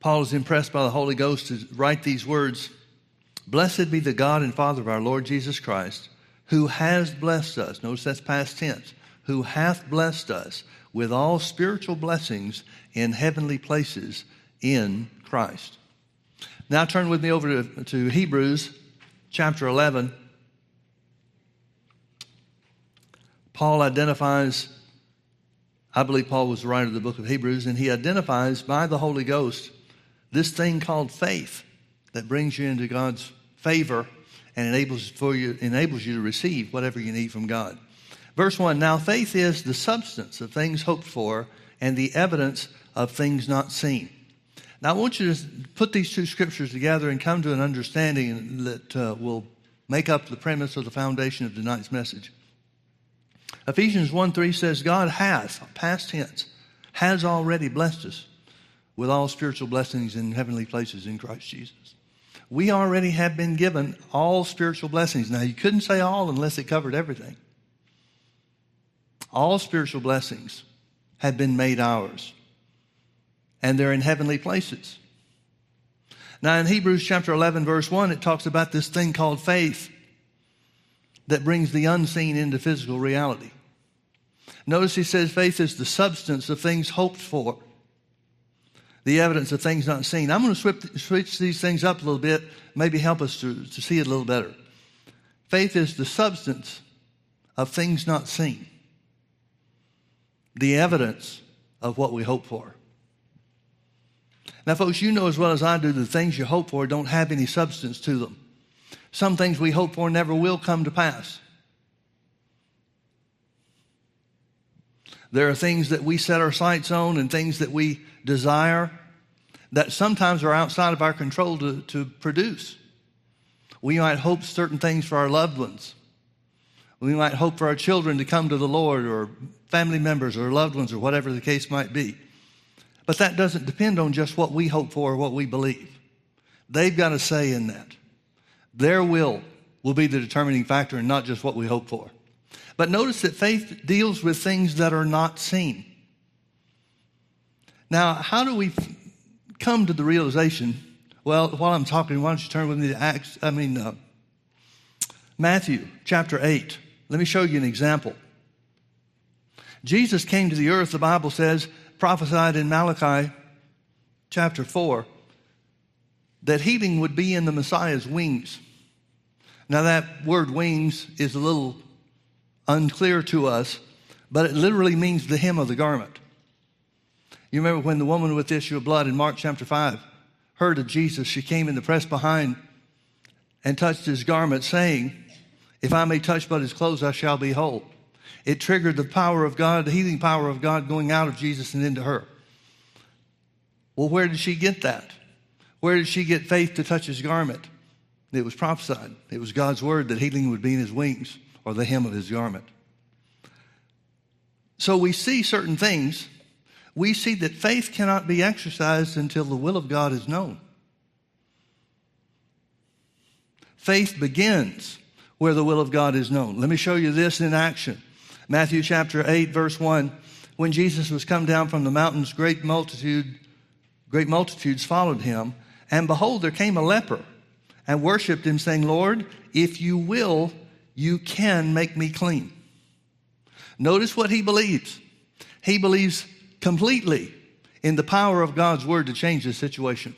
Paul is impressed by the Holy Ghost to write these words Blessed be the God and Father of our Lord Jesus Christ, who has blessed us. Notice that's past tense. Who hath blessed us with all spiritual blessings in heavenly places in Christ. Now turn with me over to, to Hebrews chapter 11. Paul identifies, I believe Paul was the writer of the book of Hebrews, and he identifies by the Holy Ghost this thing called faith that brings you into God's favor and enables, for you, enables you to receive whatever you need from God. Verse 1 Now faith is the substance of things hoped for and the evidence of things not seen. Now I want you to put these two scriptures together and come to an understanding that uh, will make up the premise or the foundation of tonight's message. Ephesians 1 3 says, God has, past tense, has already blessed us with all spiritual blessings in heavenly places in Christ Jesus. We already have been given all spiritual blessings. Now, you couldn't say all unless it covered everything. All spiritual blessings have been made ours, and they're in heavenly places. Now, in Hebrews chapter 11, verse 1, it talks about this thing called faith that brings the unseen into physical reality. Notice he says faith is the substance of things hoped for the evidence of things not seen. I'm going to switch these things up a little bit, maybe help us to, to see it a little better. Faith is the substance of things not seen, the evidence of what we hope for. Now, folks, you know as well as I do the things you hope for don't have any substance to them. Some things we hope for never will come to pass. There are things that we set our sights on and things that we desire that sometimes are outside of our control to, to produce. We might hope certain things for our loved ones. We might hope for our children to come to the Lord or family members or loved ones or whatever the case might be. But that doesn't depend on just what we hope for or what we believe. They've got a say in that. Their will will be the determining factor and not just what we hope for. But notice that faith deals with things that are not seen. Now, how do we come to the realization? Well, while I'm talking, why don't you turn with me to Acts, I mean, uh, Matthew chapter 8. Let me show you an example. Jesus came to the earth, the Bible says, prophesied in Malachi chapter 4, that healing would be in the Messiah's wings. Now, that word wings is a little unclear to us, but it literally means the hem of the garment. You remember when the woman with the issue of blood in Mark chapter 5 heard of Jesus, she came in the press behind and touched his garment, saying, If I may touch but his clothes, I shall be whole. It triggered the power of God, the healing power of God going out of Jesus and into her. Well, where did she get that? Where did she get faith to touch his garment? It was prophesied. It was God's word that healing would be in his wings or the hem of his garment. So we see certain things. We see that faith cannot be exercised until the will of God is known. Faith begins where the will of God is known. Let me show you this in action. Matthew chapter 8, verse 1. When Jesus was come down from the mountains, great multitude, great multitudes followed him, and behold, there came a leper and worshiped him, saying, Lord, if you will, you can make me clean. Notice what he believes. He believes completely in the power of God's word to change his situation,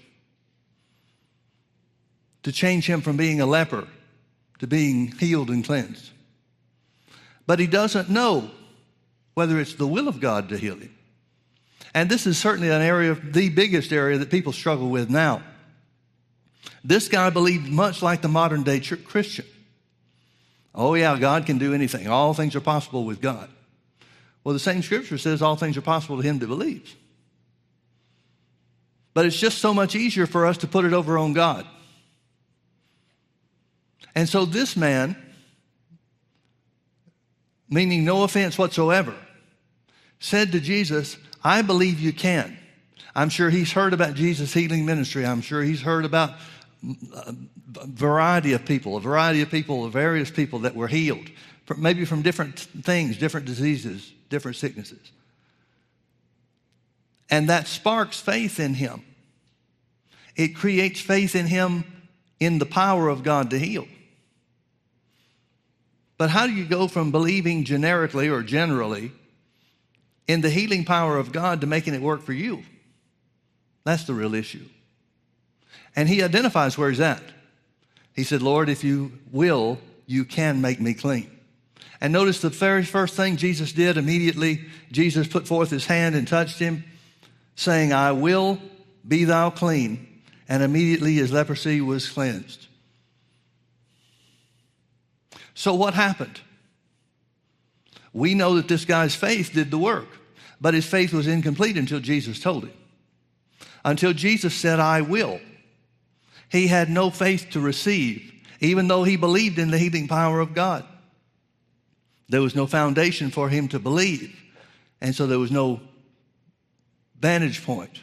to change him from being a leper to being healed and cleansed. But he doesn't know whether it's the will of God to heal him. And this is certainly an area, the biggest area that people struggle with now. This guy believed much like the modern day Christian. Oh, yeah, God can do anything. All things are possible with God. Well, the same scripture says all things are possible to him that believes. But it's just so much easier for us to put it over on God. And so this man, meaning no offense whatsoever, said to Jesus, I believe you can. I'm sure he's heard about Jesus' healing ministry. I'm sure he's heard about uh, a variety of people, a variety of people, various people that were healed, maybe from different things, different diseases, different sicknesses. And that sparks faith in him. it creates faith in him in the power of God to heal. But how do you go from believing generically or generally in the healing power of God to making it work for you? That's the real issue. And he identifies where he's at. He said, Lord, if you will, you can make me clean. And notice the very first thing Jesus did immediately, Jesus put forth his hand and touched him, saying, I will be thou clean. And immediately his leprosy was cleansed. So, what happened? We know that this guy's faith did the work, but his faith was incomplete until Jesus told him. Until Jesus said, I will. He had no faith to receive, even though he believed in the healing power of God. There was no foundation for him to believe, and so there was no vantage point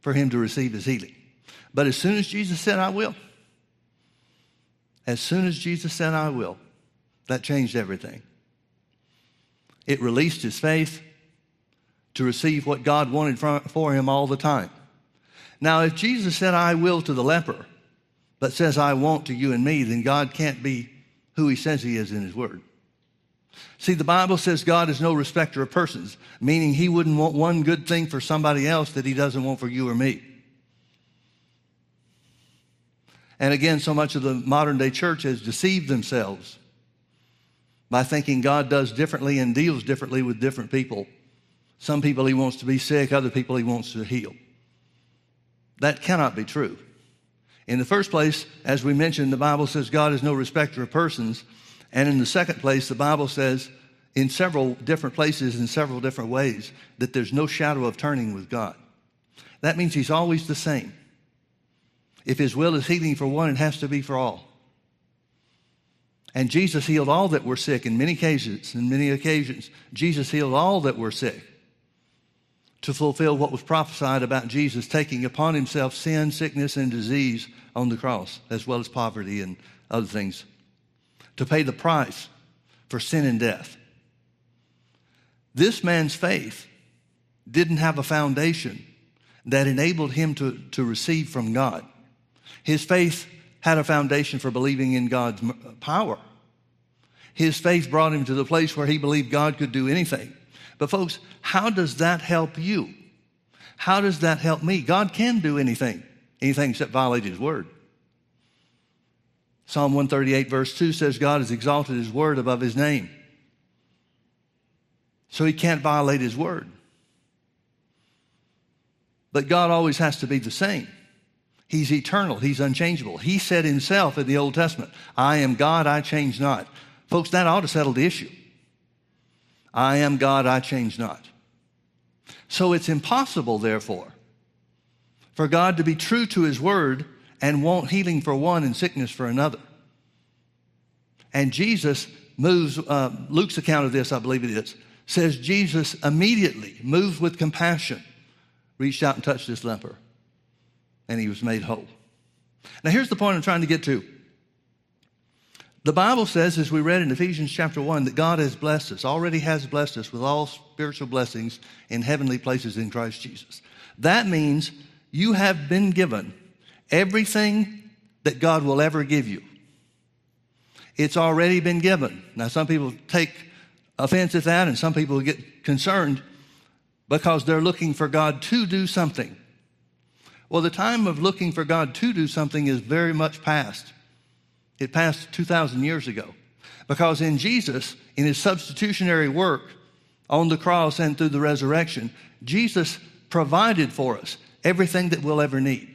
for him to receive his healing. But as soon as Jesus said, I will, as soon as Jesus said, I will, that changed everything. It released his faith to receive what God wanted for him all the time. Now, if Jesus said, I will to the leper, but says, I won't to you and me, then God can't be who he says he is in his word. See, the Bible says God is no respecter of persons, meaning he wouldn't want one good thing for somebody else that he doesn't want for you or me. And again, so much of the modern day church has deceived themselves by thinking God does differently and deals differently with different people. Some people he wants to be sick, other people he wants to heal. That cannot be true. In the first place, as we mentioned, the Bible says God is no respecter of persons. And in the second place, the Bible says in several different places, in several different ways, that there's no shadow of turning with God. That means He's always the same. If His will is healing for one, it has to be for all. And Jesus healed all that were sick in many cases, in many occasions. Jesus healed all that were sick to fulfill what was prophesied about Jesus taking upon himself sin, sickness, and disease on the cross, as well as poverty and other things, to pay the price for sin and death. This man's faith didn't have a foundation that enabled him to, to receive from God. His faith had a foundation for believing in God's uh, power. His faith brought him to the place where he believed God could do anything. But, folks, how does that help you? How does that help me? God can do anything, anything except violate His word. Psalm 138, verse 2 says, God has exalted His word above His name. So He can't violate His word. But God always has to be the same. He's eternal, He's unchangeable. He said Himself in the Old Testament, I am God, I change not. Folks, that ought to settle the issue. I am God, I change not. So it's impossible, therefore, for God to be true to his word and want healing for one and sickness for another. And Jesus moves, uh, Luke's account of this, I believe it is, says Jesus immediately, moved with compassion, reached out and touched this leper, and he was made whole. Now, here's the point I'm trying to get to. The Bible says, as we read in Ephesians chapter 1, that God has blessed us, already has blessed us with all spiritual blessings in heavenly places in Christ Jesus. That means you have been given everything that God will ever give you. It's already been given. Now, some people take offense at that, and some people get concerned because they're looking for God to do something. Well, the time of looking for God to do something is very much past. It passed 2,000 years ago. Because in Jesus, in his substitutionary work on the cross and through the resurrection, Jesus provided for us everything that we'll ever need.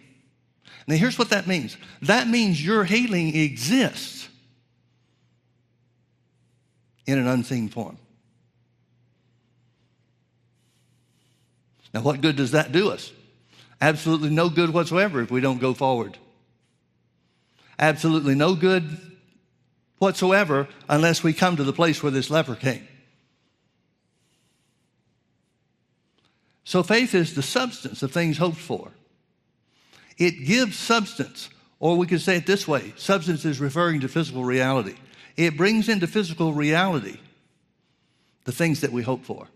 Now, here's what that means that means your healing exists in an unseen form. Now, what good does that do us? Absolutely no good whatsoever if we don't go forward absolutely no good whatsoever unless we come to the place where this leper came. So faith is the substance of things hoped for. It gives substance, or we could say it this way substance is referring to physical reality. It brings into physical reality the things that we hope for.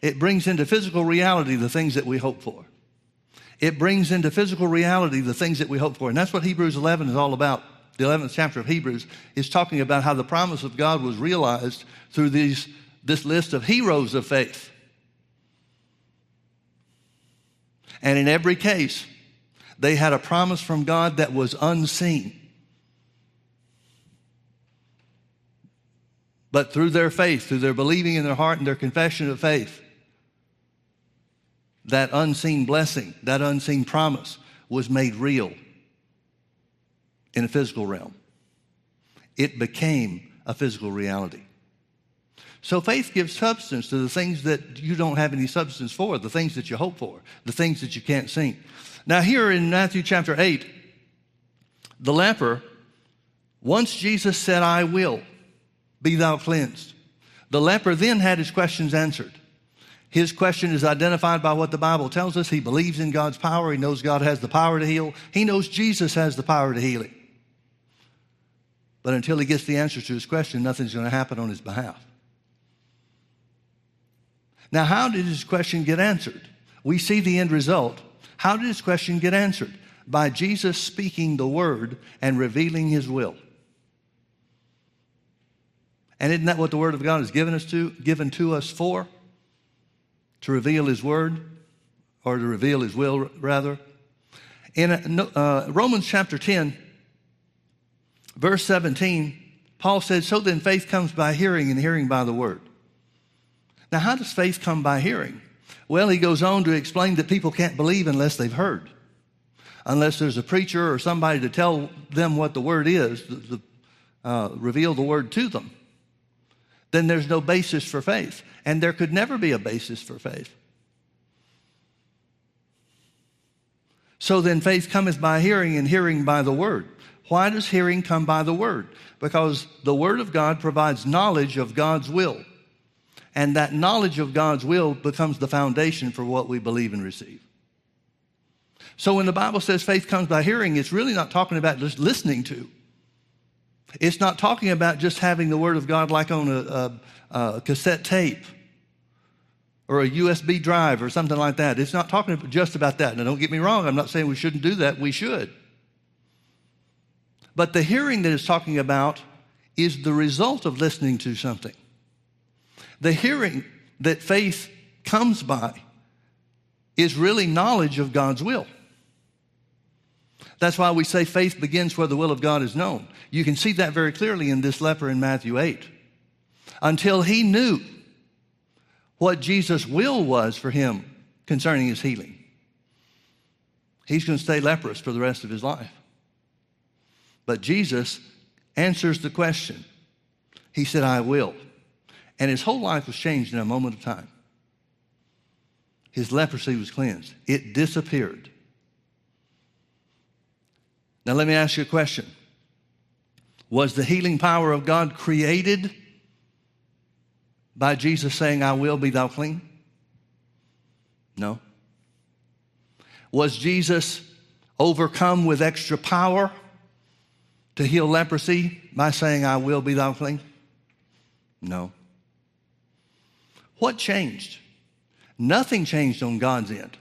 It brings into physical reality the things that we hope for. it brings into physical reality the things that we hope for. And that's what Hebrews 11 is all about. The 11th chapter of Hebrews is talking about how the promise of God was realized through these, this list of heroes of faith. And in every case, they had a promise from God that was unseen. But through their faith, through their believing in their heart and their confession of faith, that unseen blessing, that unseen promise was made real in a physical realm. It became a physical reality. So faith gives substance to the things that you don't have any substance for, the things that you hope for, the things that you can't see. Now, here in Matthew chapter 8, the leper, once Jesus said, I will, be thou cleansed, the leper then had his questions answered. His question is identified by what the Bible tells us. He believes in God's power. He knows God has the power to heal. He knows Jesus has the power to heal him. But until he gets the answer to his question, nothing's going to happen on his behalf. Now, how did his question get answered? We see the end result. How did his question get answered? By Jesus speaking the word and revealing his will. And isn't that what the word of God has given us to, given to us for? to reveal His Word, or to reveal His will, rather. In uh, Romans chapter 10, verse 17, Paul said, So then faith comes by hearing, and hearing by the Word. Now, how does faith come by hearing? Well, he goes on to explain that people can't believe unless they've heard, unless there's a preacher or somebody to tell them what the Word is, to, uh, reveal the Word to them. Then there's no basis for faith and there could never be a basis for faith. So then faith cometh by hearing, and hearing by the word. Why does hearing come by the word? Because the word of God provides knowledge of God's will. And that knowledge of God's will becomes the foundation for what we believe and receive. So when the Bible says faith comes by hearing, it's really not talking about just listening to. It's not talking about just having the Word of God like on a, a, a cassette tape or a USB drive or something like that. It's not talking just about that. Now, don't get me wrong, I'm not saying we shouldn't do that. We should. But the hearing that it's talking about is the result of listening to something. The hearing that faith comes by is really knowledge of God's will. That's why we say faith begins where the will of God is known. You can see that very clearly in this leper in Matthew 8. Until he knew what Jesus' will was for him concerning his healing, he's going to stay leprous for the rest of his life. But Jesus answers the question. He said, I will. And his whole life was changed in a moment of time. His leprosy was cleansed, it disappeared. Now, let me ask you a question Was the healing power of God created by Jesus saying, I will be thou clean? No. Was Jesus overcome with extra power to heal leprosy by saying, I will be thou clean? No. What changed? Nothing changed on God's end.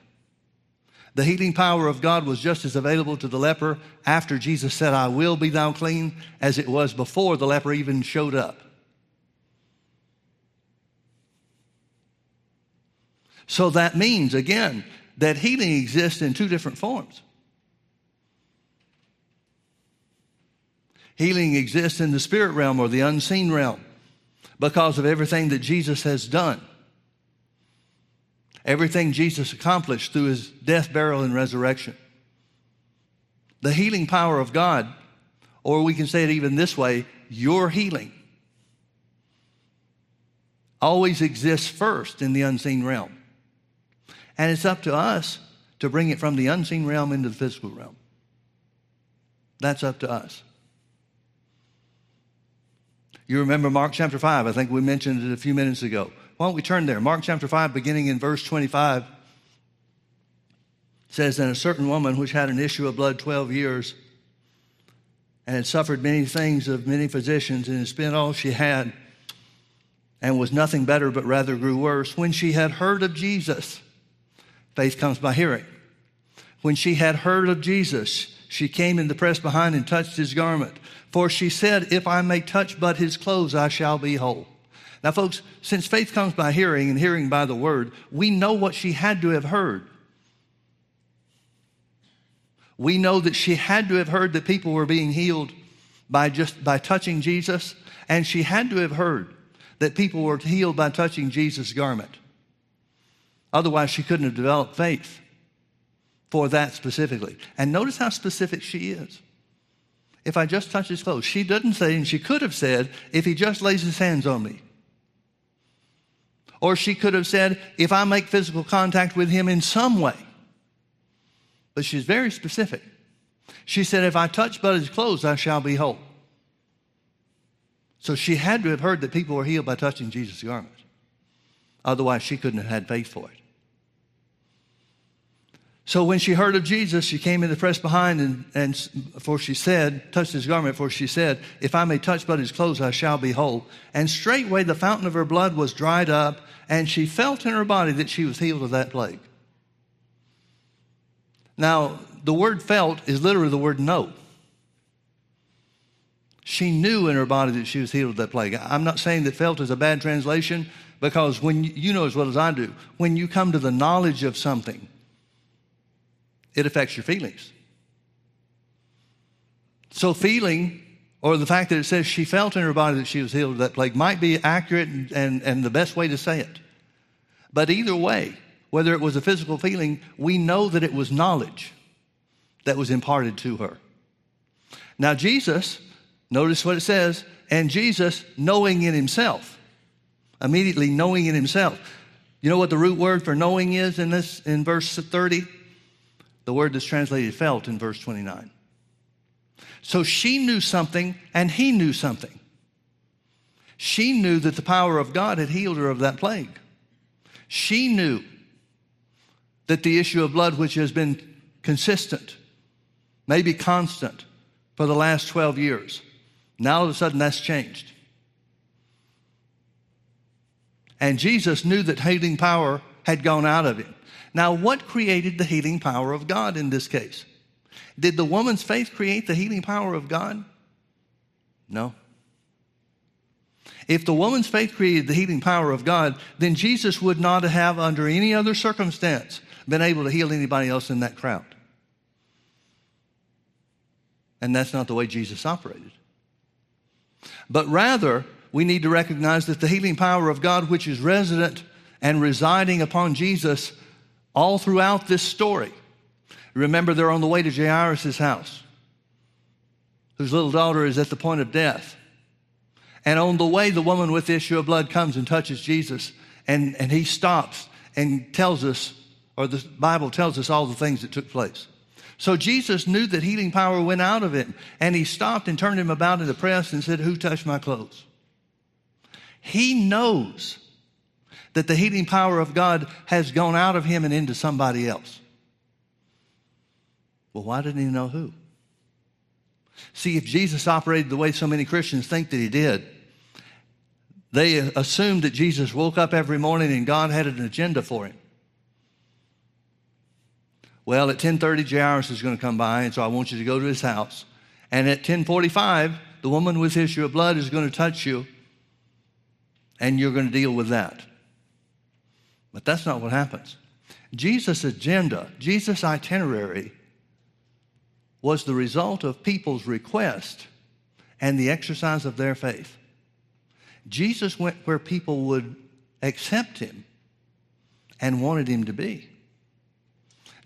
The healing power of God was just as available to the leper after Jesus said, I will be thou clean, as it was before the leper even showed up. So that means, again, that healing exists in two different forms. Healing exists in the spirit realm or the unseen realm because of everything that Jesus has done. Everything Jesus accomplished through his death, burial, and resurrection. The healing power of God, or we can say it even this way your healing, always exists first in the unseen realm. And it's up to us to bring it from the unseen realm into the physical realm. That's up to us. You remember Mark chapter 5, I think we mentioned it a few minutes ago. Why don't we turn there? Mark chapter 5, beginning in verse 25, says, And a certain woman which had an issue of blood 12 years and had suffered many things of many physicians and had spent all she had and was nothing better but rather grew worse, when she had heard of Jesus, faith comes by hearing. When she had heard of Jesus, she came in the press behind and touched his garment. For she said, If I may touch but his clothes, I shall be whole. Now, folks, since faith comes by hearing and hearing by the word, we know what she had to have heard. We know that she had to have heard that people were being healed by just by touching Jesus, and she had to have heard that people were healed by touching Jesus' garment. Otherwise, she couldn't have developed faith for that specifically. And notice how specific she is. If I just touch his clothes, she doesn't say, and she could have said, if he just lays his hands on me. Or she could have said, if I make physical contact with him in some way. But she's very specific. She said, if I touch but his clothes, I shall be whole. So she had to have heard that people were healed by touching Jesus' garments. Otherwise, she couldn't have had faith for it. So when she heard of Jesus, she came in the press behind, and, and for she said, touched his garment, for she said, If I may touch but his clothes, I shall be whole. And straightway the fountain of her blood was dried up, and she felt in her body that she was healed of that plague. Now, the word felt is literally the word know. She knew in her body that she was healed of that plague. I'm not saying that felt is a bad translation because when you, you know as well as I do, when you come to the knowledge of something, it affects your feelings. So, feeling, or the fact that it says she felt in her body that she was healed of that plague, might be accurate and, and, and the best way to say it. But either way, whether it was a physical feeling, we know that it was knowledge that was imparted to her. Now, Jesus, notice what it says, and Jesus, knowing in himself, immediately knowing in himself. You know what the root word for knowing is in this in verse 30? The word that's translated felt in verse 29. So she knew something and he knew something. She knew that the power of God had healed her of that plague. She knew that the issue of blood, which has been consistent, maybe constant for the last 12 years, now all of a sudden that's changed. And Jesus knew that healing power had gone out of him. Now, what created the healing power of God in this case? Did the woman's faith create the healing power of God? No. If the woman's faith created the healing power of God, then Jesus would not have, under any other circumstance, been able to heal anybody else in that crowd. And that's not the way Jesus operated. But rather, we need to recognize that the healing power of God, which is resident and residing upon Jesus, all throughout this story. Remember, they're on the way to Jairus' house, whose little daughter is at the point of death. And on the way, the woman with the issue of blood comes and touches Jesus, and, and he stops and tells us, or the Bible tells us all the things that took place. So Jesus knew that healing power went out of him, and he stopped and turned him about in the press and said, Who touched my clothes? He knows that the healing power of God has gone out of him and into somebody else. Well, why didn't he know who? See, if Jesus operated the way so many Christians think that he did, they assumed that Jesus woke up every morning and God had an agenda for him. Well, at 10:30 Jairus is going to come by and so I want you to go to his house. And at 10:45, the woman with issue of blood is going to touch you and you're going to deal with that. But that's not what happens. Jesus' agenda, Jesus' itinerary, was the result of people's request and the exercise of their faith. Jesus went where people would accept him and wanted him to be.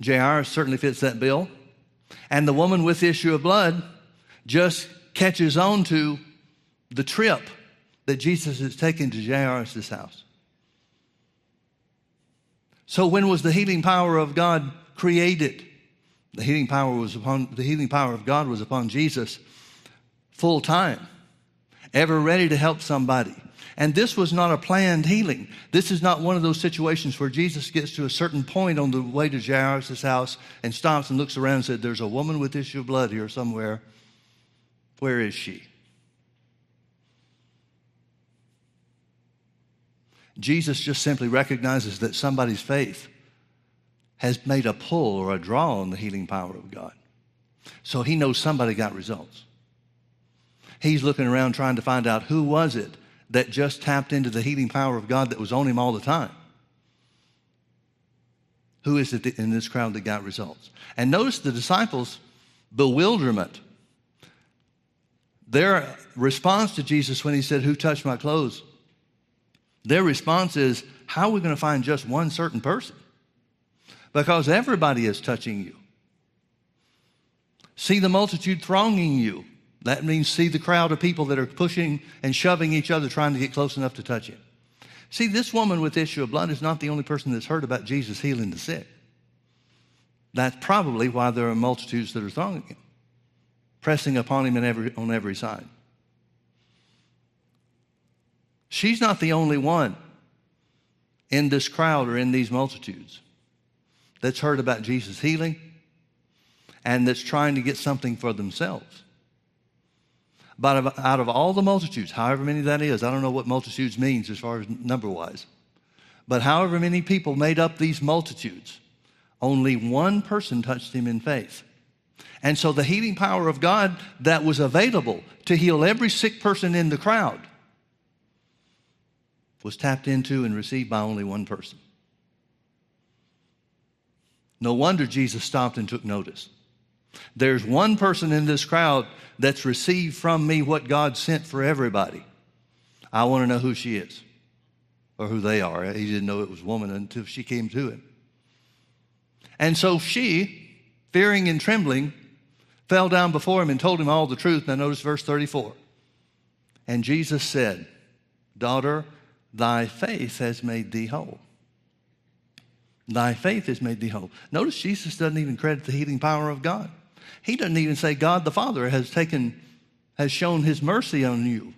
Jairus certainly fits that bill. And the woman with the issue of blood just catches on to the trip that Jesus is taking to Jairus' house. So when was the healing power of God created? The healing power was upon the healing power of God was upon Jesus full time, ever ready to help somebody. And this was not a planned healing. This is not one of those situations where Jesus gets to a certain point on the way to Jairus' house and stops and looks around and said, There's a woman with issue of blood here somewhere. Where is she? Jesus just simply recognizes that somebody's faith has made a pull or a draw on the healing power of God. So he knows somebody got results. He's looking around trying to find out who was it that just tapped into the healing power of God that was on him all the time. Who is it in this crowd that got results? And notice the disciples' bewilderment. Their response to Jesus when he said, Who touched my clothes? Their response is, How are we going to find just one certain person? Because everybody is touching you. See the multitude thronging you. That means see the crowd of people that are pushing and shoving each other, trying to get close enough to touch him. See, this woman with issue of blood is not the only person that's heard about Jesus healing the sick. That's probably why there are multitudes that are thronging him, pressing upon him every, on every side. She's not the only one in this crowd or in these multitudes that's heard about Jesus healing and that's trying to get something for themselves. But out of all the multitudes, however many that is, I don't know what multitudes means as far as number wise, but however many people made up these multitudes, only one person touched him in faith. And so the healing power of God that was available to heal every sick person in the crowd was tapped into and received by only one person. No wonder Jesus stopped and took notice. There's one person in this crowd that's received from me what God sent for everybody. I want to know who she is or who they are. He didn't know it was woman until she came to him. And so she, fearing and trembling, fell down before him and told him all the truth. Now, notice verse 34. And Jesus said, Daughter, thy faith has made thee whole. Thy faith has made thee whole. Notice Jesus doesn't even credit the healing power of God. He doesn't even say God the Father has taken, has shown his mercy on you.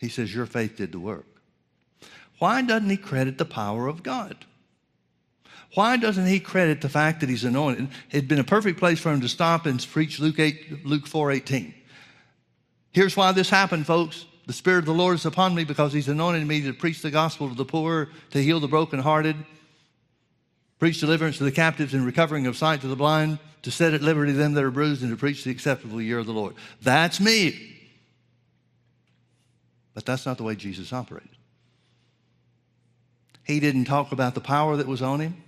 He says, Your faith did the work. Why doesn't he credit the power of God? Why doesn't he credit the fact that he's anointed? It'd been a perfect place for him to stop and preach Luke 8, Luke 4 18. Here's why this happened, folks. The Spirit of the Lord is upon me because He's anointed me to preach the gospel to the poor, to heal the brokenhearted, preach deliverance to the captives and recovering of sight to the blind, to set at liberty them that are bruised, and to preach the acceptable year of the Lord. That's me. But that's not the way Jesus operated. He didn't talk about the power that was on him.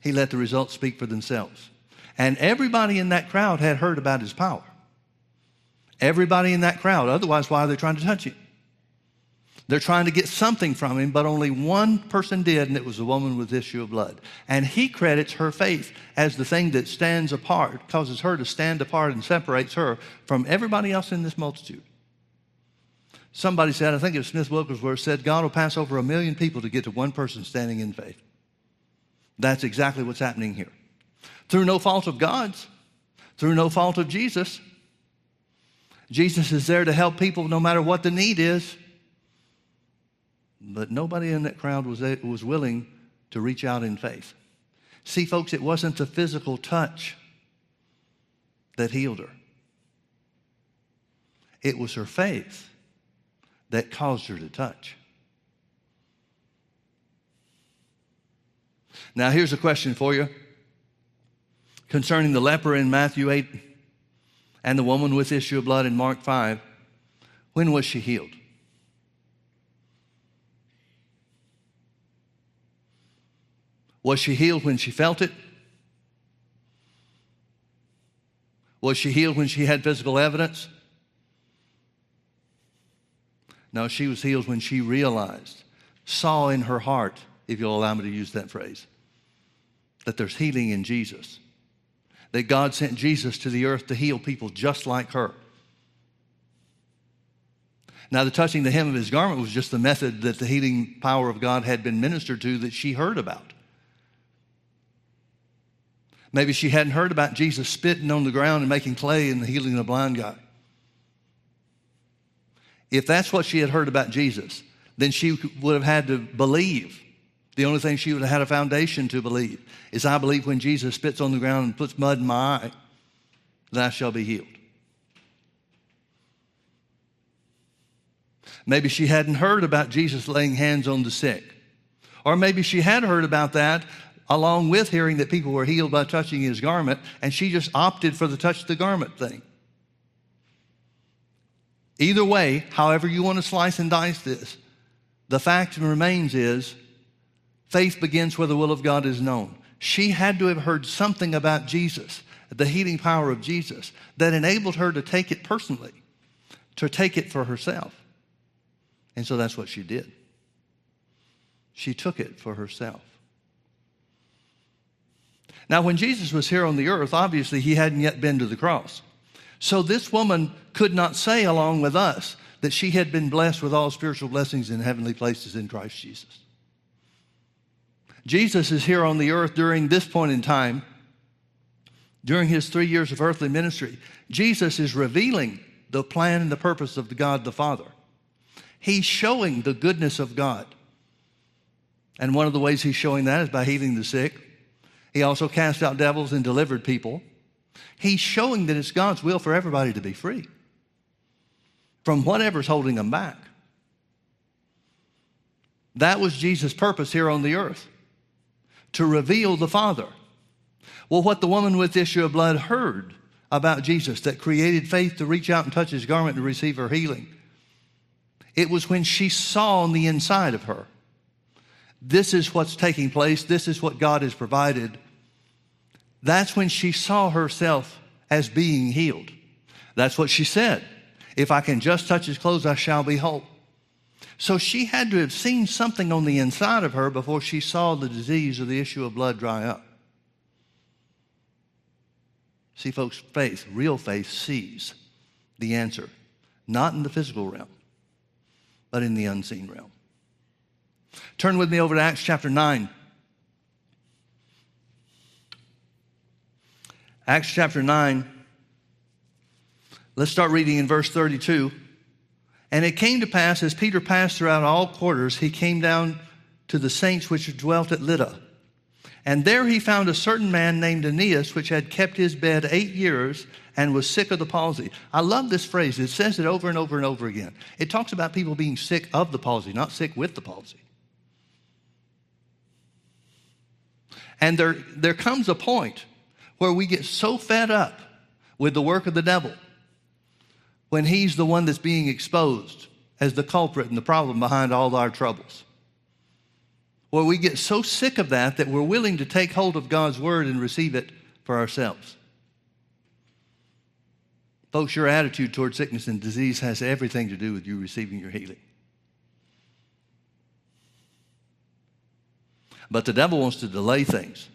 He let the results speak for themselves. And everybody in that crowd had heard about his power. Everybody in that crowd. Otherwise, why are they trying to touch him? They're trying to get something from him, but only one person did, and it was a woman with issue of blood. And he credits her faith as the thing that stands apart, causes her to stand apart and separates her from everybody else in this multitude. Somebody said, I think it was Smith Wigglesworth said, God will pass over a million people to get to one person standing in faith. That's exactly what's happening here. Through no fault of God's, through no fault of Jesus. Jesus is there to help people no matter what the need is. But nobody in that crowd was, was willing to reach out in faith. See, folks, it wasn't the physical touch that healed her, it was her faith that caused her to touch. Now, here's a question for you concerning the leper in Matthew 8 and the woman with issue of blood in Mark 5. When was she healed? Was she healed when she felt it? Was she healed when she had physical evidence? No, she was healed when she realized, saw in her heart, if you'll allow me to use that phrase, that there's healing in Jesus. That God sent Jesus to the earth to heal people just like her. Now, the touching the hem of his garment was just the method that the healing power of God had been ministered to that she heard about. Maybe she hadn't heard about Jesus spitting on the ground and making clay and healing the blind guy. If that's what she had heard about Jesus, then she would have had to believe. The only thing she would have had a foundation to believe is I believe when Jesus spits on the ground and puts mud in my eye, that I shall be healed. Maybe she hadn't heard about Jesus laying hands on the sick. Or maybe she had heard about that along with hearing that people were healed by touching his garment, and she just opted for the touch the garment thing. Either way, however you want to slice and dice this, the fact remains is faith begins where the will of God is known. She had to have heard something about Jesus, the healing power of Jesus, that enabled her to take it personally, to take it for herself. And so that's what she did. She took it for herself. Now, when Jesus was here on the earth, obviously he hadn't yet been to the cross. So this woman could not say, along with us, that she had been blessed with all spiritual blessings in heavenly places in Christ Jesus. Jesus is here on the earth during this point in time, during his three years of earthly ministry. Jesus is revealing the plan and the purpose of God the Father. He's showing the goodness of God. And one of the ways he's showing that is by healing the sick. He also cast out devils and delivered people. He's showing that it's God's will for everybody to be free from whatever's holding them back. That was Jesus' purpose here on the earth to reveal the Father. Well, what the woman with the issue of blood heard about Jesus that created faith to reach out and touch his garment to receive her healing, it was when she saw on the inside of her this is what's taking place, this is what God has provided. That's when she saw herself as being healed. That's what she said. If I can just touch his clothes, I shall be whole. So she had to have seen something on the inside of her before she saw the disease or the issue of blood dry up. See, folks, faith, real faith, sees the answer, not in the physical realm, but in the unseen realm. Turn with me over to Acts chapter 9. Acts chapter 9. Let's start reading in verse 32. And it came to pass, as Peter passed throughout all quarters, he came down to the saints which dwelt at Lydda. And there he found a certain man named Aeneas, which had kept his bed eight years and was sick of the palsy. I love this phrase. It says it over and over and over again. It talks about people being sick of the palsy, not sick with the palsy. And there, there comes a point where we get so fed up with the work of the devil when he's the one that's being exposed as the culprit and the problem behind all our troubles. Well, we get so sick of that that we're willing to take hold of God's word and receive it for ourselves. Folks, your attitude toward sickness and disease has everything to do with you receiving your healing. But the devil wants to delay things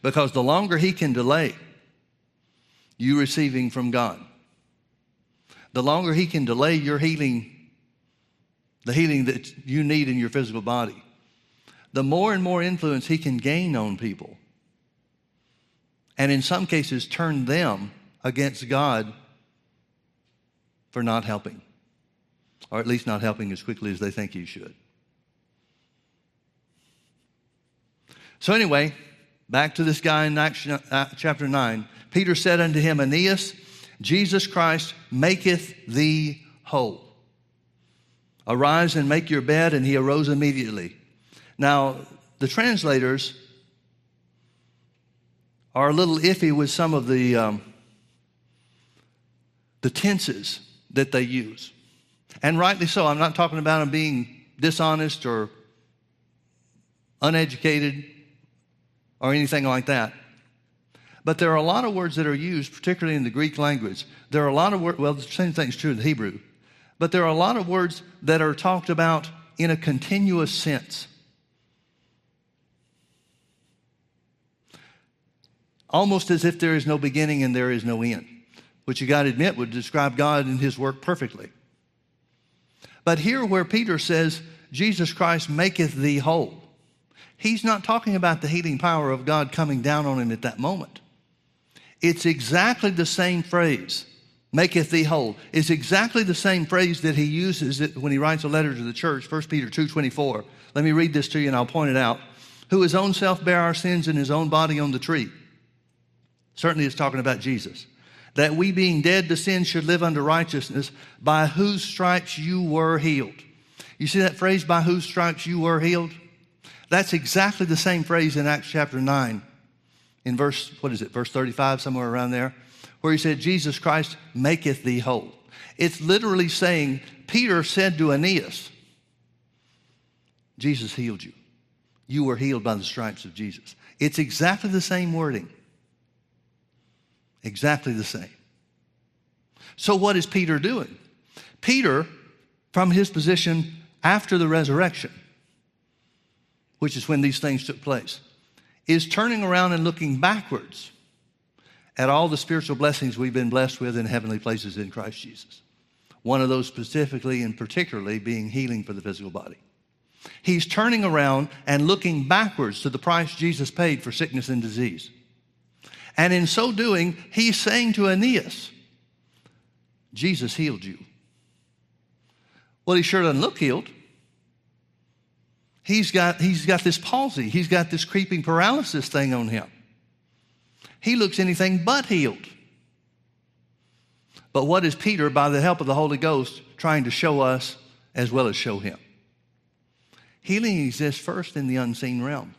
because the longer he can delay you receiving from God, the longer he can delay your healing, the healing that you need in your physical body, the more and more influence he can gain on people. And in some cases, turn them against God for not helping, or at least not helping as quickly as they think he should. So, anyway, back to this guy in Acts uh, chapter 9. Peter said unto him, Aeneas, Jesus Christ maketh thee whole. Arise and make your bed. And he arose immediately. Now, the translators are a little iffy with some of the, um, the tenses that they use. And rightly so. I'm not talking about them being dishonest or uneducated or anything like that. But there are a lot of words that are used, particularly in the Greek language. There are a lot of words, well, the same thing's true in the Hebrew, but there are a lot of words that are talked about in a continuous sense. Almost as if there is no beginning and there is no end, which you got to admit would describe God and his work perfectly. But here, where Peter says, Jesus Christ maketh thee whole, he's not talking about the healing power of God coming down on him at that moment. It's exactly the same phrase, maketh thee whole. It's exactly the same phrase that he uses when he writes a letter to the church, 1 Peter 2.24. Let me read this to you and I'll point it out. Who his own self bare our sins in his own body on the tree. Certainly it's talking about Jesus. That we being dead to sin should live unto righteousness, by whose stripes you were healed. You see that phrase, by whose stripes you were healed? That's exactly the same phrase in Acts chapter 9, in verse, what is it, verse 35, somewhere around there, where he said, Jesus Christ maketh thee whole. It's literally saying, Peter said to Aeneas, Jesus healed you. You were healed by the stripes of Jesus. It's exactly the same wording. Exactly the same. So, what is Peter doing? Peter, from his position after the resurrection, which is when these things took place, is turning around and looking backwards at all the spiritual blessings we've been blessed with in heavenly places in Christ Jesus. One of those specifically and particularly being healing for the physical body. He's turning around and looking backwards to the price Jesus paid for sickness and disease. And in so doing, he's saying to Aeneas, Jesus healed you. Well, he sure doesn't look healed. He's got, he's got this palsy, he's got this creeping paralysis thing on him. He looks anything but healed. But what is Peter, by the help of the Holy Ghost, trying to show us as well as show him? Healing exists first in the unseen realm.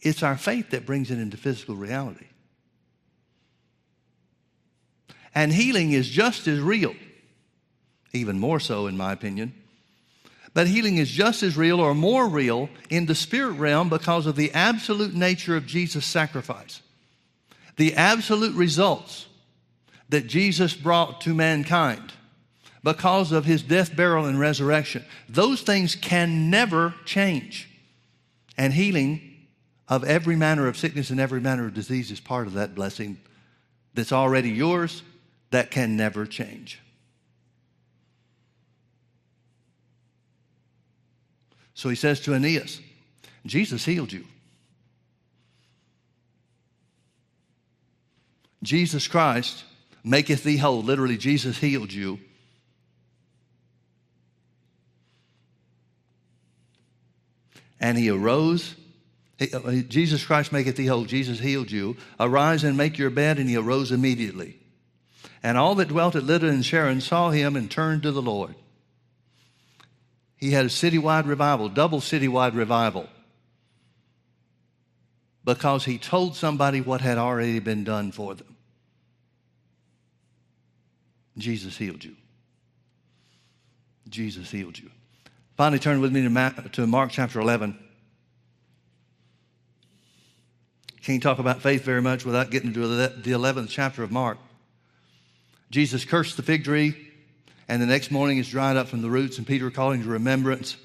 It's our faith that brings it into physical reality. And healing is just as real, even more so, in my opinion. But healing is just as real or more real in the spirit realm because of the absolute nature of Jesus' sacrifice. The absolute results that Jesus brought to mankind because of his death, burial, and resurrection. Those things can never change. And healing of every manner of sickness and every manner of disease is part of that blessing that's already yours that can never change. So he says to Aeneas, Jesus healed you. Jesus Christ maketh thee whole. Literally, Jesus healed you. And he arose. Uh, Jesus Christ maketh thee whole. Jesus healed you. Arise and make your bed. And he arose immediately. And all that dwelt at Lydda and Sharon saw him and turned to the Lord. He had a citywide revival, double citywide revival, because he told somebody what had already been done for them. Jesus healed you. Jesus healed you. Finally, turn with me to Mark chapter 11. Can't talk about faith very much without getting to the 11th chapter of Mark. Jesus cursed the fig tree, and the next morning it's dried up from the roots, and Peter, calling to remembrance,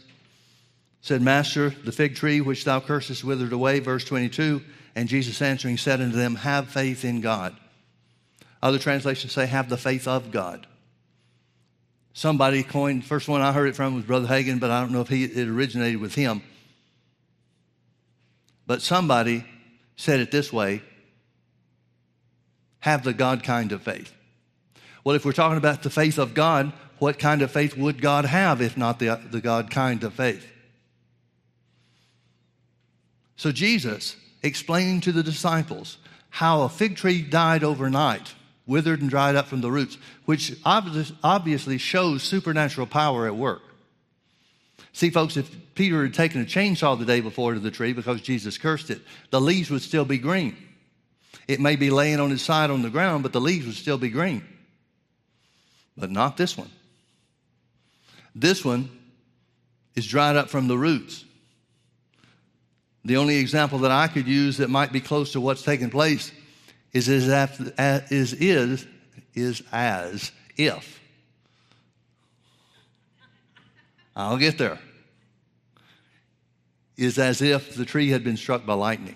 said, Master, the fig tree which thou cursest withered away, verse 22. And Jesus answering said unto them, Have faith in God. Other translations say, Have the faith of God. Somebody coined, first one I heard it from was Brother Hagin, but I don't know if he, it originated with him. But somebody said it this way have the God kind of faith. Well, if we're talking about the faith of God, what kind of faith would God have if not the, the God kind of faith? So, Jesus explaining to the disciples how a fig tree died overnight, withered and dried up from the roots, which obviously shows supernatural power at work. See, folks, if Peter had taken a chainsaw the day before to the tree because Jesus cursed it, the leaves would still be green. It may be laying on its side on the ground, but the leaves would still be green but not this one. This one is dried up from the roots. The only example that I could use that might be close to what's taking place is is, is, is as if. I'll get there. Is as if the tree had been struck by lightning.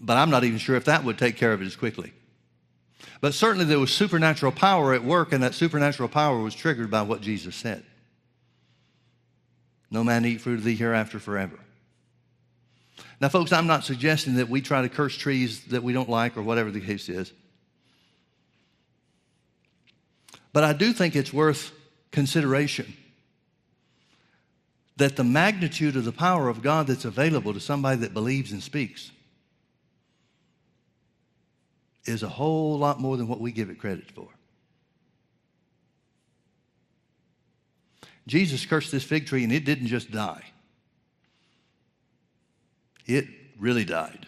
But I'm not even sure if that would take care of it as quickly. But certainly there was supernatural power at work, and that supernatural power was triggered by what Jesus said. No man eat fruit of thee hereafter forever. Now, folks, I'm not suggesting that we try to curse trees that we don't like or whatever the case is. But I do think it's worth consideration that the magnitude of the power of God that's available to somebody that believes and speaks is a whole lot more than what we give it credit for. Jesus cursed this fig tree and it didn't just die. It really died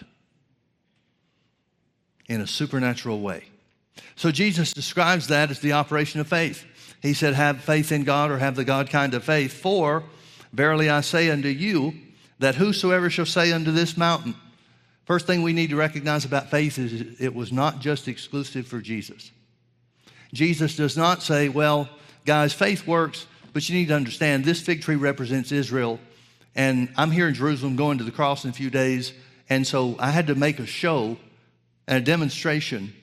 in a supernatural way. So Jesus describes that as the operation of faith. He said, Have faith in God or have the God kind of faith. For verily I say unto you, that whosoever shall say unto this mountain, first thing we need to recognize about faith is it was not just exclusive for Jesus. Jesus does not say, Well, guys, faith works, but you need to understand this fig tree represents Israel, and I'm here in Jerusalem going to the cross in a few days, and so I had to make a show and a demonstration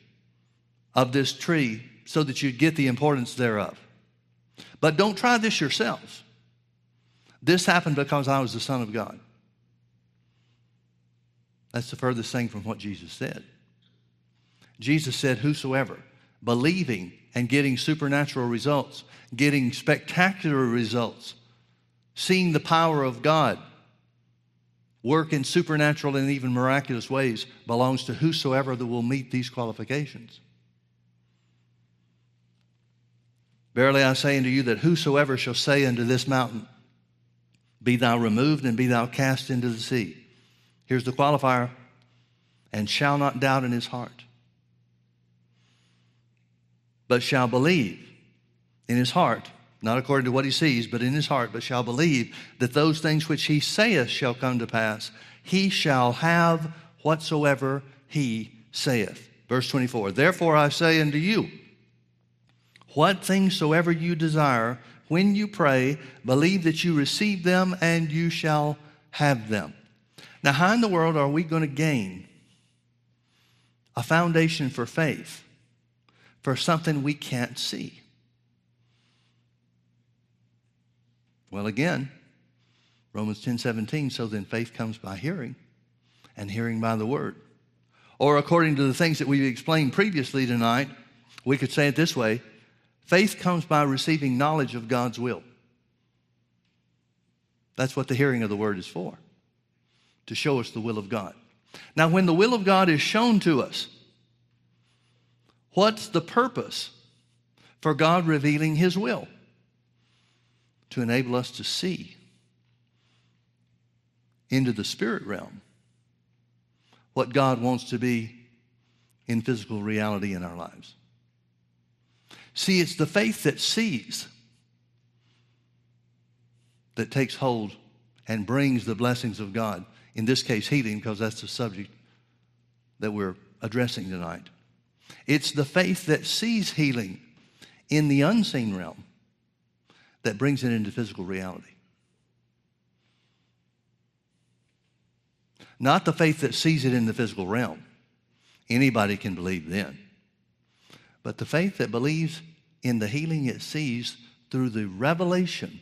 of this tree so that you'd get the importance thereof. But don't try this yourselves. This happened because I was the Son of God. That's the furthest thing from what Jesus said. Jesus said, Whosoever, believing and getting supernatural results, getting spectacular results, seeing the power of God work in supernatural and even miraculous ways belongs to whosoever that will meet these qualifications. Verily I say unto you that whosoever shall say unto this mountain, Be thou removed and be thou cast into the sea. Here's the qualifier and shall not doubt in his heart, but shall believe in his heart, not according to what he sees, but in his heart, but shall believe that those things which he saith shall come to pass, he shall have whatsoever he saith. Verse 24 Therefore I say unto you, what things soever you desire, when you pray, believe that you receive them and you shall have them. Now, how in the world are we going to gain a foundation for faith for something we can't see? Well, again, Romans 10 17, so then faith comes by hearing, and hearing by the word. Or according to the things that we've explained previously tonight, we could say it this way Faith comes by receiving knowledge of God's will. That's what the hearing of the word is for, to show us the will of God. Now, when the will of God is shown to us, what's the purpose for God revealing his will? To enable us to see into the spirit realm what God wants to be in physical reality in our lives. See, it's the faith that sees that takes hold and brings the blessings of God. In this case, healing, because that's the subject that we're addressing tonight. It's the faith that sees healing in the unseen realm that brings it into physical reality. Not the faith that sees it in the physical realm. Anybody can believe then. But the faith that believes in the healing it sees through the revelation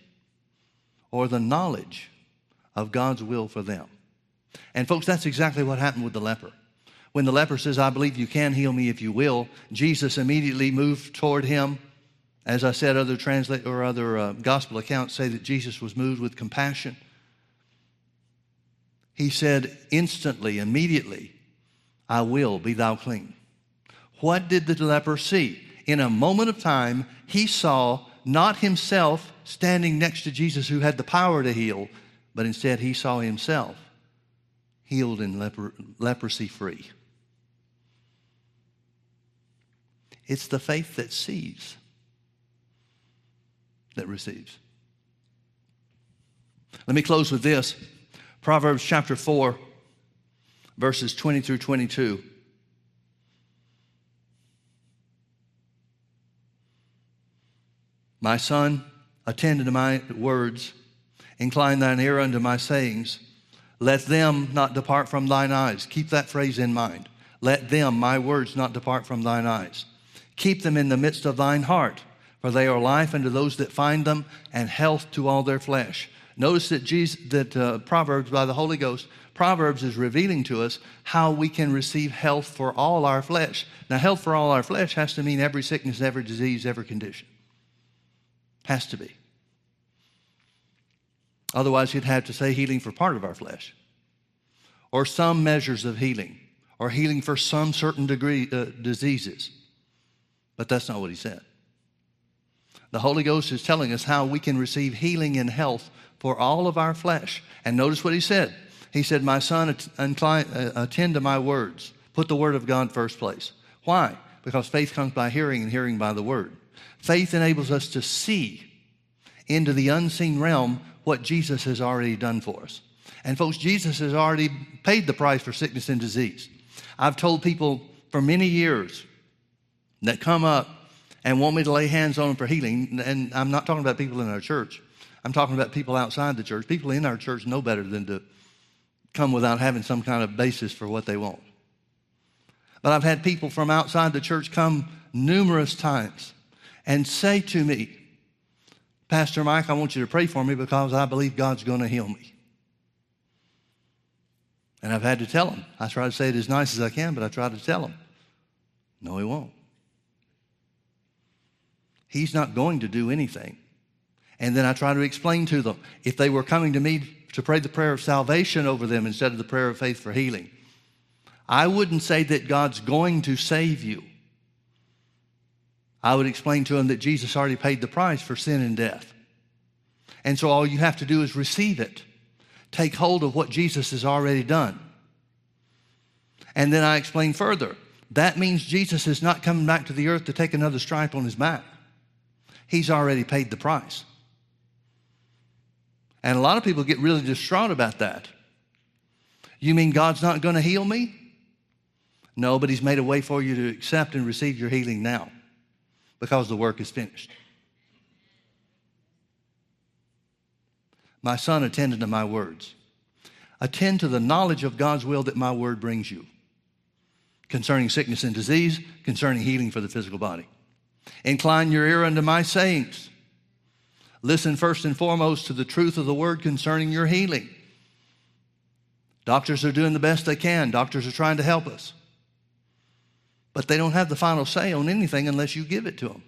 or the knowledge of God's will for them. And, folks, that's exactly what happened with the leper. When the leper says, I believe you can heal me if you will, Jesus immediately moved toward him. As I said, other translate or other uh, gospel accounts say that Jesus was moved with compassion. He said instantly, immediately, I will be thou clean. What did the leper see? In a moment of time, he saw not himself standing next to Jesus who had the power to heal, but instead he saw himself healed and leper- leprosy free. It's the faith that sees that receives. Let me close with this Proverbs chapter 4, verses 20 through 22. My son, attend unto my words, incline thine ear unto my sayings. Let them not depart from thine eyes. Keep that phrase in mind. Let them, my words, not depart from thine eyes. Keep them in the midst of thine heart, for they are life unto those that find them, and health to all their flesh. Notice that, Jesus, that uh, Proverbs, by the Holy Ghost, Proverbs is revealing to us how we can receive health for all our flesh. Now, health for all our flesh has to mean every sickness, every disease, every condition. Has to be. Otherwise, he'd have to say healing for part of our flesh, or some measures of healing, or healing for some certain degree uh, diseases. But that's not what he said. The Holy Ghost is telling us how we can receive healing and health for all of our flesh. And notice what he said. He said, My son, uh, attend to my words. Put the word of God first place. Why? Because faith comes by hearing and hearing by the word. Faith enables us to see into the unseen realm what Jesus has already done for us. And folks, Jesus has already paid the price for sickness and disease. I've told people for many years that come up and want me to lay hands on them for healing. And I'm not talking about people in our church. I'm talking about people outside the church. People in our church know better than to come without having some kind of basis for what they want. But I've had people from outside the church come numerous times and say to me, Pastor Mike, I want you to pray for me because I believe God's going to heal me. And I've had to tell them. I try to say it as nice as I can, but I try to tell them. No, he won't. He's not going to do anything. And then I try to explain to them if they were coming to me to pray the prayer of salvation over them instead of the prayer of faith for healing, I wouldn't say that God's going to save you. I would explain to them that Jesus already paid the price for sin and death. And so all you have to do is receive it, take hold of what Jesus has already done. And then I explain further that means Jesus is not coming back to the earth to take another stripe on his back. He's already paid the price. And a lot of people get really distraught about that. You mean God's not going to heal me? No, but He's made a way for you to accept and receive your healing now because the work is finished. My son, attend to my words. Attend to the knowledge of God's will that my word brings you concerning sickness and disease, concerning healing for the physical body. Incline your ear unto my sayings. Listen first and foremost to the truth of the word concerning your healing. Doctors are doing the best they can, doctors are trying to help us. But they don't have the final say on anything unless you give it to them.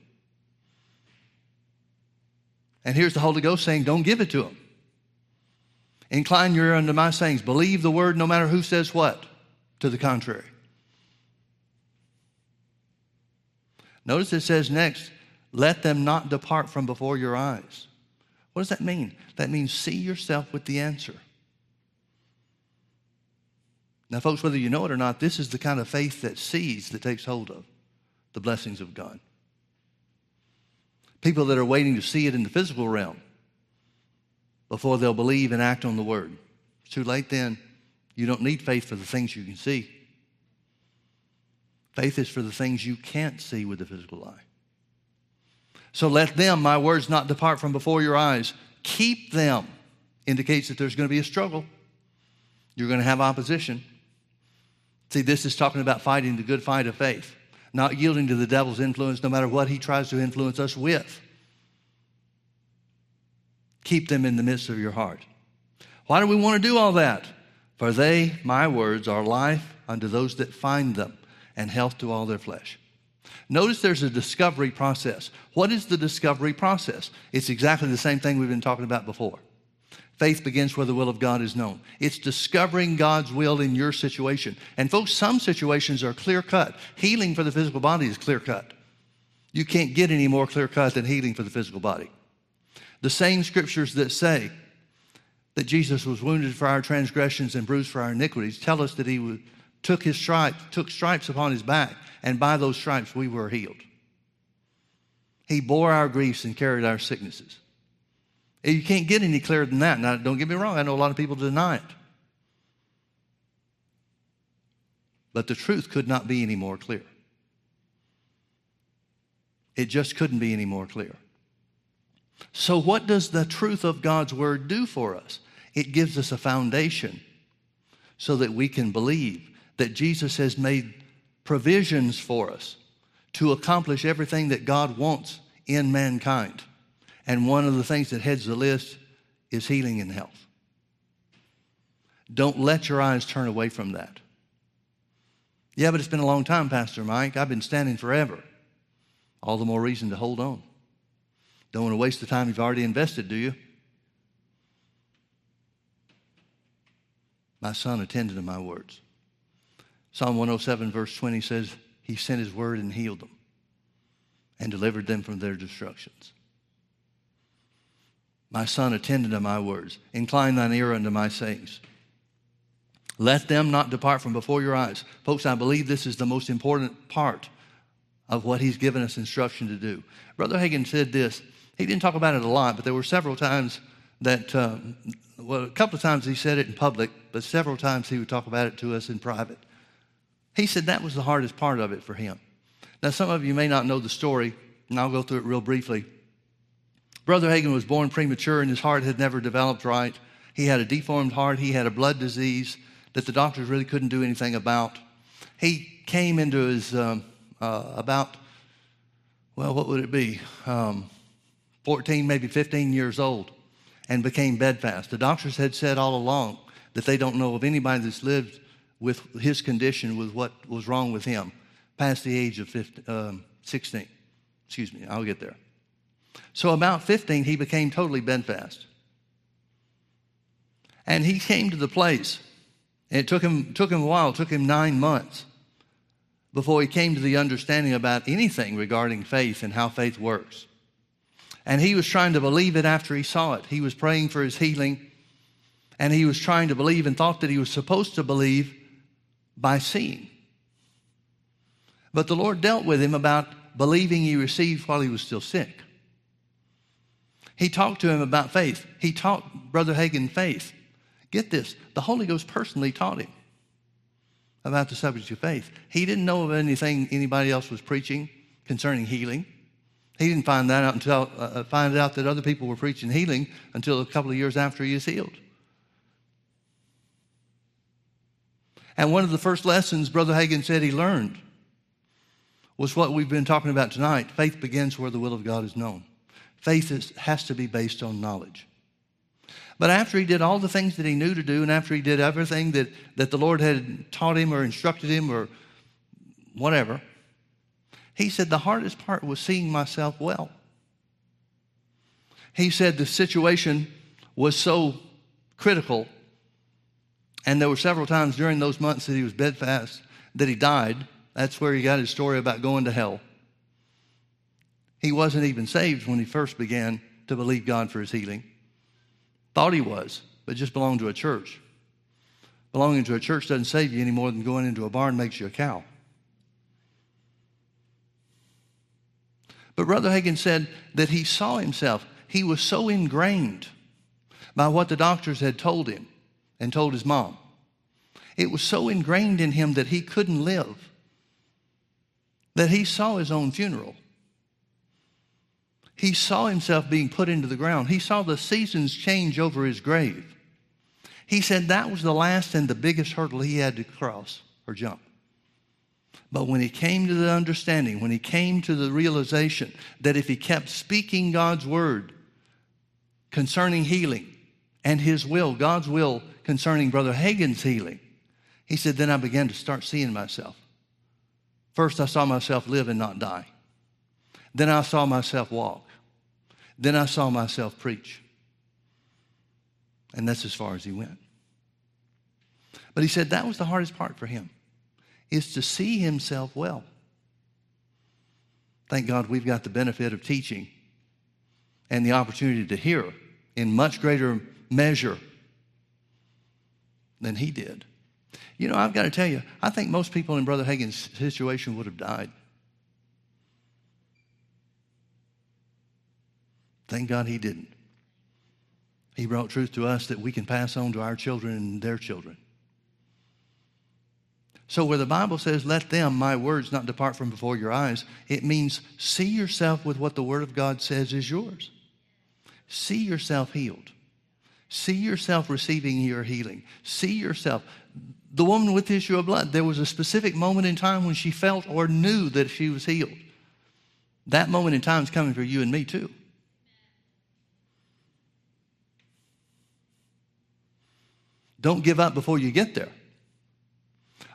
And here's the Holy Ghost saying, Don't give it to them. Incline your ear unto my sayings. Believe the word no matter who says what to the contrary. Notice it says next, let them not depart from before your eyes. What does that mean? That means see yourself with the answer. Now, folks, whether you know it or not, this is the kind of faith that sees, that takes hold of the blessings of God. People that are waiting to see it in the physical realm before they'll believe and act on the word. It's too late then. You don't need faith for the things you can see. Faith is for the things you can't see with the physical eye. So let them, my words, not depart from before your eyes. Keep them indicates that there's going to be a struggle. You're going to have opposition. See, this is talking about fighting the good fight of faith, not yielding to the devil's influence no matter what he tries to influence us with. Keep them in the midst of your heart. Why do we want to do all that? For they, my words, are life unto those that find them and health to all their flesh. Notice there's a discovery process. What is the discovery process? It's exactly the same thing we've been talking about before. Faith begins where the will of God is known. It's discovering God's will in your situation. And folks, some situations are clear cut. Healing for the physical body is clear cut. You can't get any more clear cut than healing for the physical body. The same scriptures that say that Jesus was wounded for our transgressions and bruised for our iniquities tell us that he took his stripes, took stripes upon his back, and by those stripes we were healed. He bore our griefs and carried our sicknesses. Eh, you can't get any clearer than that. Now, don't get me wrong, I know a lot of people deny it. But the truth could not be any more clear. It just couldn't be any more clear. So, what does the truth of God's word do for us? It gives us a foundation so that we can believe that Jesus has made provisions for us to accomplish everything that God wants in mankind. And one of the things that heads the list is healing and health. Don't let your eyes turn away from that. Yeah, but it's been a long time, Pastor Mike. I've been standing forever. All the more reason to hold on. Don't want to waste the time you've already invested, do you? My son attended to my words. Psalm 107, verse 20 says, He sent His word and healed them and delivered them from their destructions. My son, attended to my words. Incline thine ear unto my sayings. Let them not depart from before your eyes. Folks, I believe this is the most important part of what he's given us instruction to do. Brother Hagin said this. He didn't talk about it a lot, but there were several times that, uh, well, a couple of times he said it in public, but several times he would talk about it to us in private. He said that was the hardest part of it for him. Now, some of you may not know the story, and I'll go through it real briefly. Brother Hagin was born premature, and his heart had never developed right. He had a deformed heart, he had a blood disease that the doctors really couldn't do anything about. He came into his um, uh, about, well, what would it be? Um, 14, maybe 15 years old, and became bedfast. The doctors had said all along that they don't know of anybody that's lived with his condition, with what was wrong with him, past the age of 15, um, 16. Excuse me, I'll get there. So, about 15, he became totally bedfast. And he came to the place, and it took him, took him a while, it took him nine months before he came to the understanding about anything regarding faith and how faith works. And he was trying to believe it after he saw it. He was praying for his healing, and he was trying to believe and thought that he was supposed to believe by seeing. But the Lord dealt with him about believing he received while he was still sick. He talked to him about faith. He taught Brother Hagin faith. Get this the Holy Ghost personally taught him about the subject of faith. He didn't know of anything anybody else was preaching concerning healing. He didn't find that out until uh, uh, find out that other people were preaching healing until a couple of years after he was healed. And one of the first lessons Brother Hagin said he learned was what we've been talking about tonight. Faith begins where the will of God is known. Faith is, has to be based on knowledge. But after he did all the things that he knew to do, and after he did everything that, that the Lord had taught him or instructed him or whatever, he said, The hardest part was seeing myself well. He said the situation was so critical, and there were several times during those months that he was bedfast that he died. That's where he got his story about going to hell. He wasn't even saved when he first began to believe God for his healing. Thought he was, but just belonged to a church. Belonging to a church doesn't save you any more than going into a barn makes you a cow. But Brother Hagin said that he saw himself. He was so ingrained by what the doctors had told him and told his mom. It was so ingrained in him that he couldn't live, that he saw his own funeral. He saw himself being put into the ground. He saw the seasons change over his grave. He said that was the last and the biggest hurdle he had to cross or jump. But when he came to the understanding, when he came to the realization that if he kept speaking God's word concerning healing and his will, God's will concerning Brother Hagin's healing, he said, then I began to start seeing myself. First, I saw myself live and not die. Then I saw myself walk. Then I saw myself preach. And that's as far as he went. But he said that was the hardest part for him, is to see himself well. Thank God we've got the benefit of teaching and the opportunity to hear in much greater measure than he did. You know, I've got to tell you, I think most people in Brother Hagin's situation would have died. Thank God he didn't. He brought truth to us that we can pass on to our children and their children. So, where the Bible says, Let them, my words, not depart from before your eyes, it means see yourself with what the Word of God says is yours. See yourself healed. See yourself receiving your healing. See yourself. The woman with the issue of blood, there was a specific moment in time when she felt or knew that she was healed. That moment in time is coming for you and me too. Don't give up before you get there.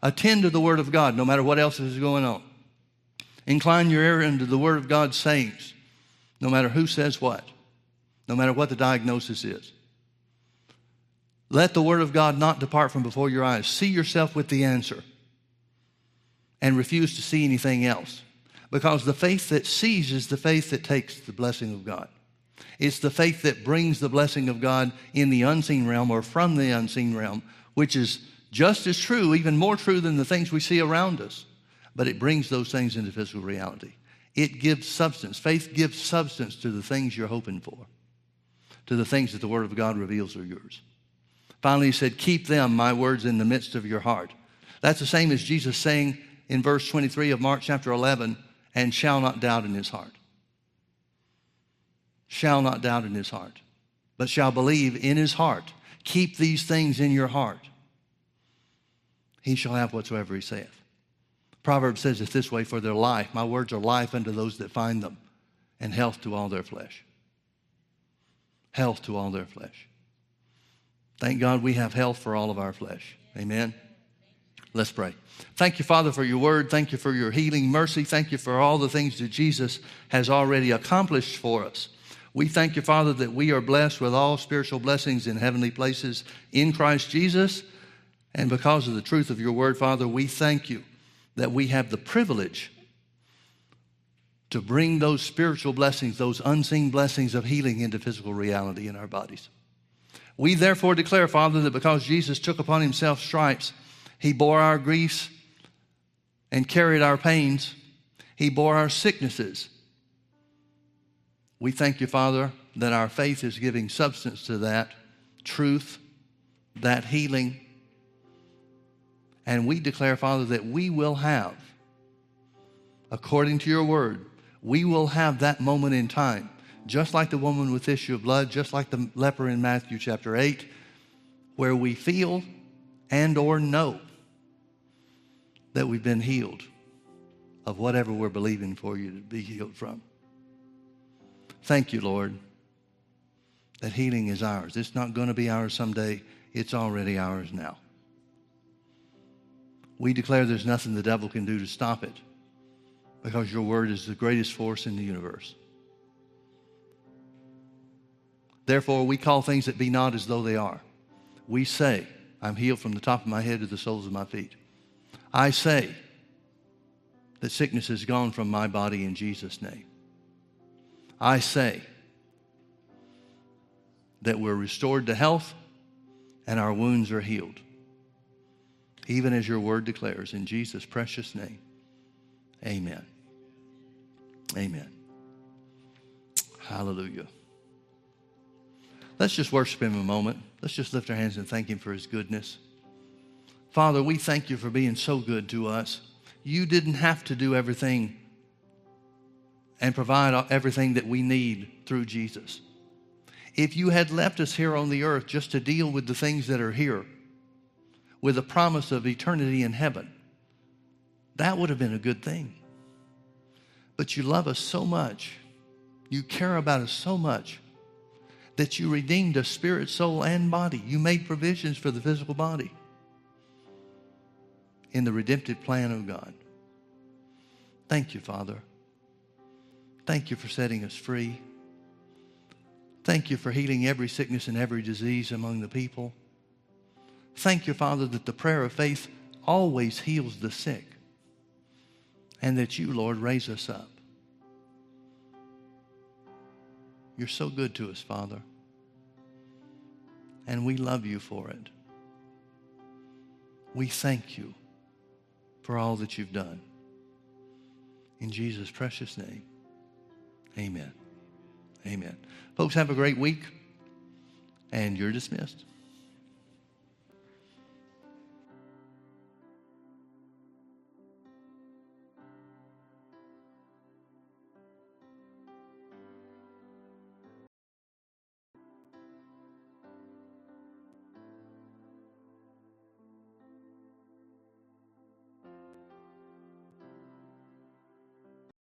Attend to the Word of God no matter what else is going on. Incline your ear into the Word of God's sayings no matter who says what, no matter what the diagnosis is. Let the Word of God not depart from before your eyes. See yourself with the answer and refuse to see anything else. Because the faith that sees is the faith that takes the blessing of God. It's the faith that brings the blessing of God in the unseen realm or from the unseen realm, which is Just as true, even more true than the things we see around us. But it brings those things into physical reality. It gives substance. Faith gives substance to the things you're hoping for, to the things that the Word of God reveals are yours. Finally, he said, Keep them, my words, in the midst of your heart. That's the same as Jesus saying in verse 23 of Mark chapter 11, and shall not doubt in his heart. Shall not doubt in his heart, but shall believe in his heart. Keep these things in your heart. He shall have whatsoever he saith. Proverbs says it this way for their life. My words are life unto those that find them, and health to all their flesh. Health to all their flesh. Thank God we have health for all of our flesh. Amen. Let's pray. Thank you, Father, for your word. Thank you for your healing mercy. Thank you for all the things that Jesus has already accomplished for us. We thank you, Father, that we are blessed with all spiritual blessings in heavenly places in Christ Jesus. And because of the truth of your word, Father, we thank you that we have the privilege to bring those spiritual blessings, those unseen blessings of healing into physical reality in our bodies. We therefore declare, Father, that because Jesus took upon himself stripes, he bore our griefs and carried our pains, he bore our sicknesses. We thank you, Father, that our faith is giving substance to that truth, that healing, and we declare, Father, that we will have, according to your word, we will have that moment in time, just like the woman with issue of blood, just like the leper in Matthew chapter 8, where we feel and or know that we've been healed of whatever we're believing for you to be healed from. Thank you, Lord, that healing is ours. It's not going to be ours someday. It's already ours now. We declare there's nothing the devil can do to stop it because your word is the greatest force in the universe. Therefore, we call things that be not as though they are. We say, I'm healed from the top of my head to the soles of my feet. I say that sickness is gone from my body in Jesus' name. I say that we're restored to health and our wounds are healed even as your word declares. In Jesus' precious name, amen. Amen. Hallelujah. Let's just worship him a moment. Let's just lift our hands and thank him for his goodness. Father, we thank you for being so good to us. You didn't have to do everything and provide everything that we need through Jesus. If you had left us here on the earth just to deal with the things that are here, with a promise of eternity in heaven, that would have been a good thing. But you love us so much, you care about us so much, that you redeemed us spirit, soul, and body. You made provisions for the physical body in the redemptive plan of God. Thank you, Father. Thank you for setting us free. Thank you for healing every sickness and every disease among the people. Thank you, Father, that the prayer of faith always heals the sick and that you, Lord, raise us up. You're so good to us, Father. And we love you for it. We thank you for all that you've done. In Jesus' precious name, amen. Amen. Folks, have a great week, and you're dismissed.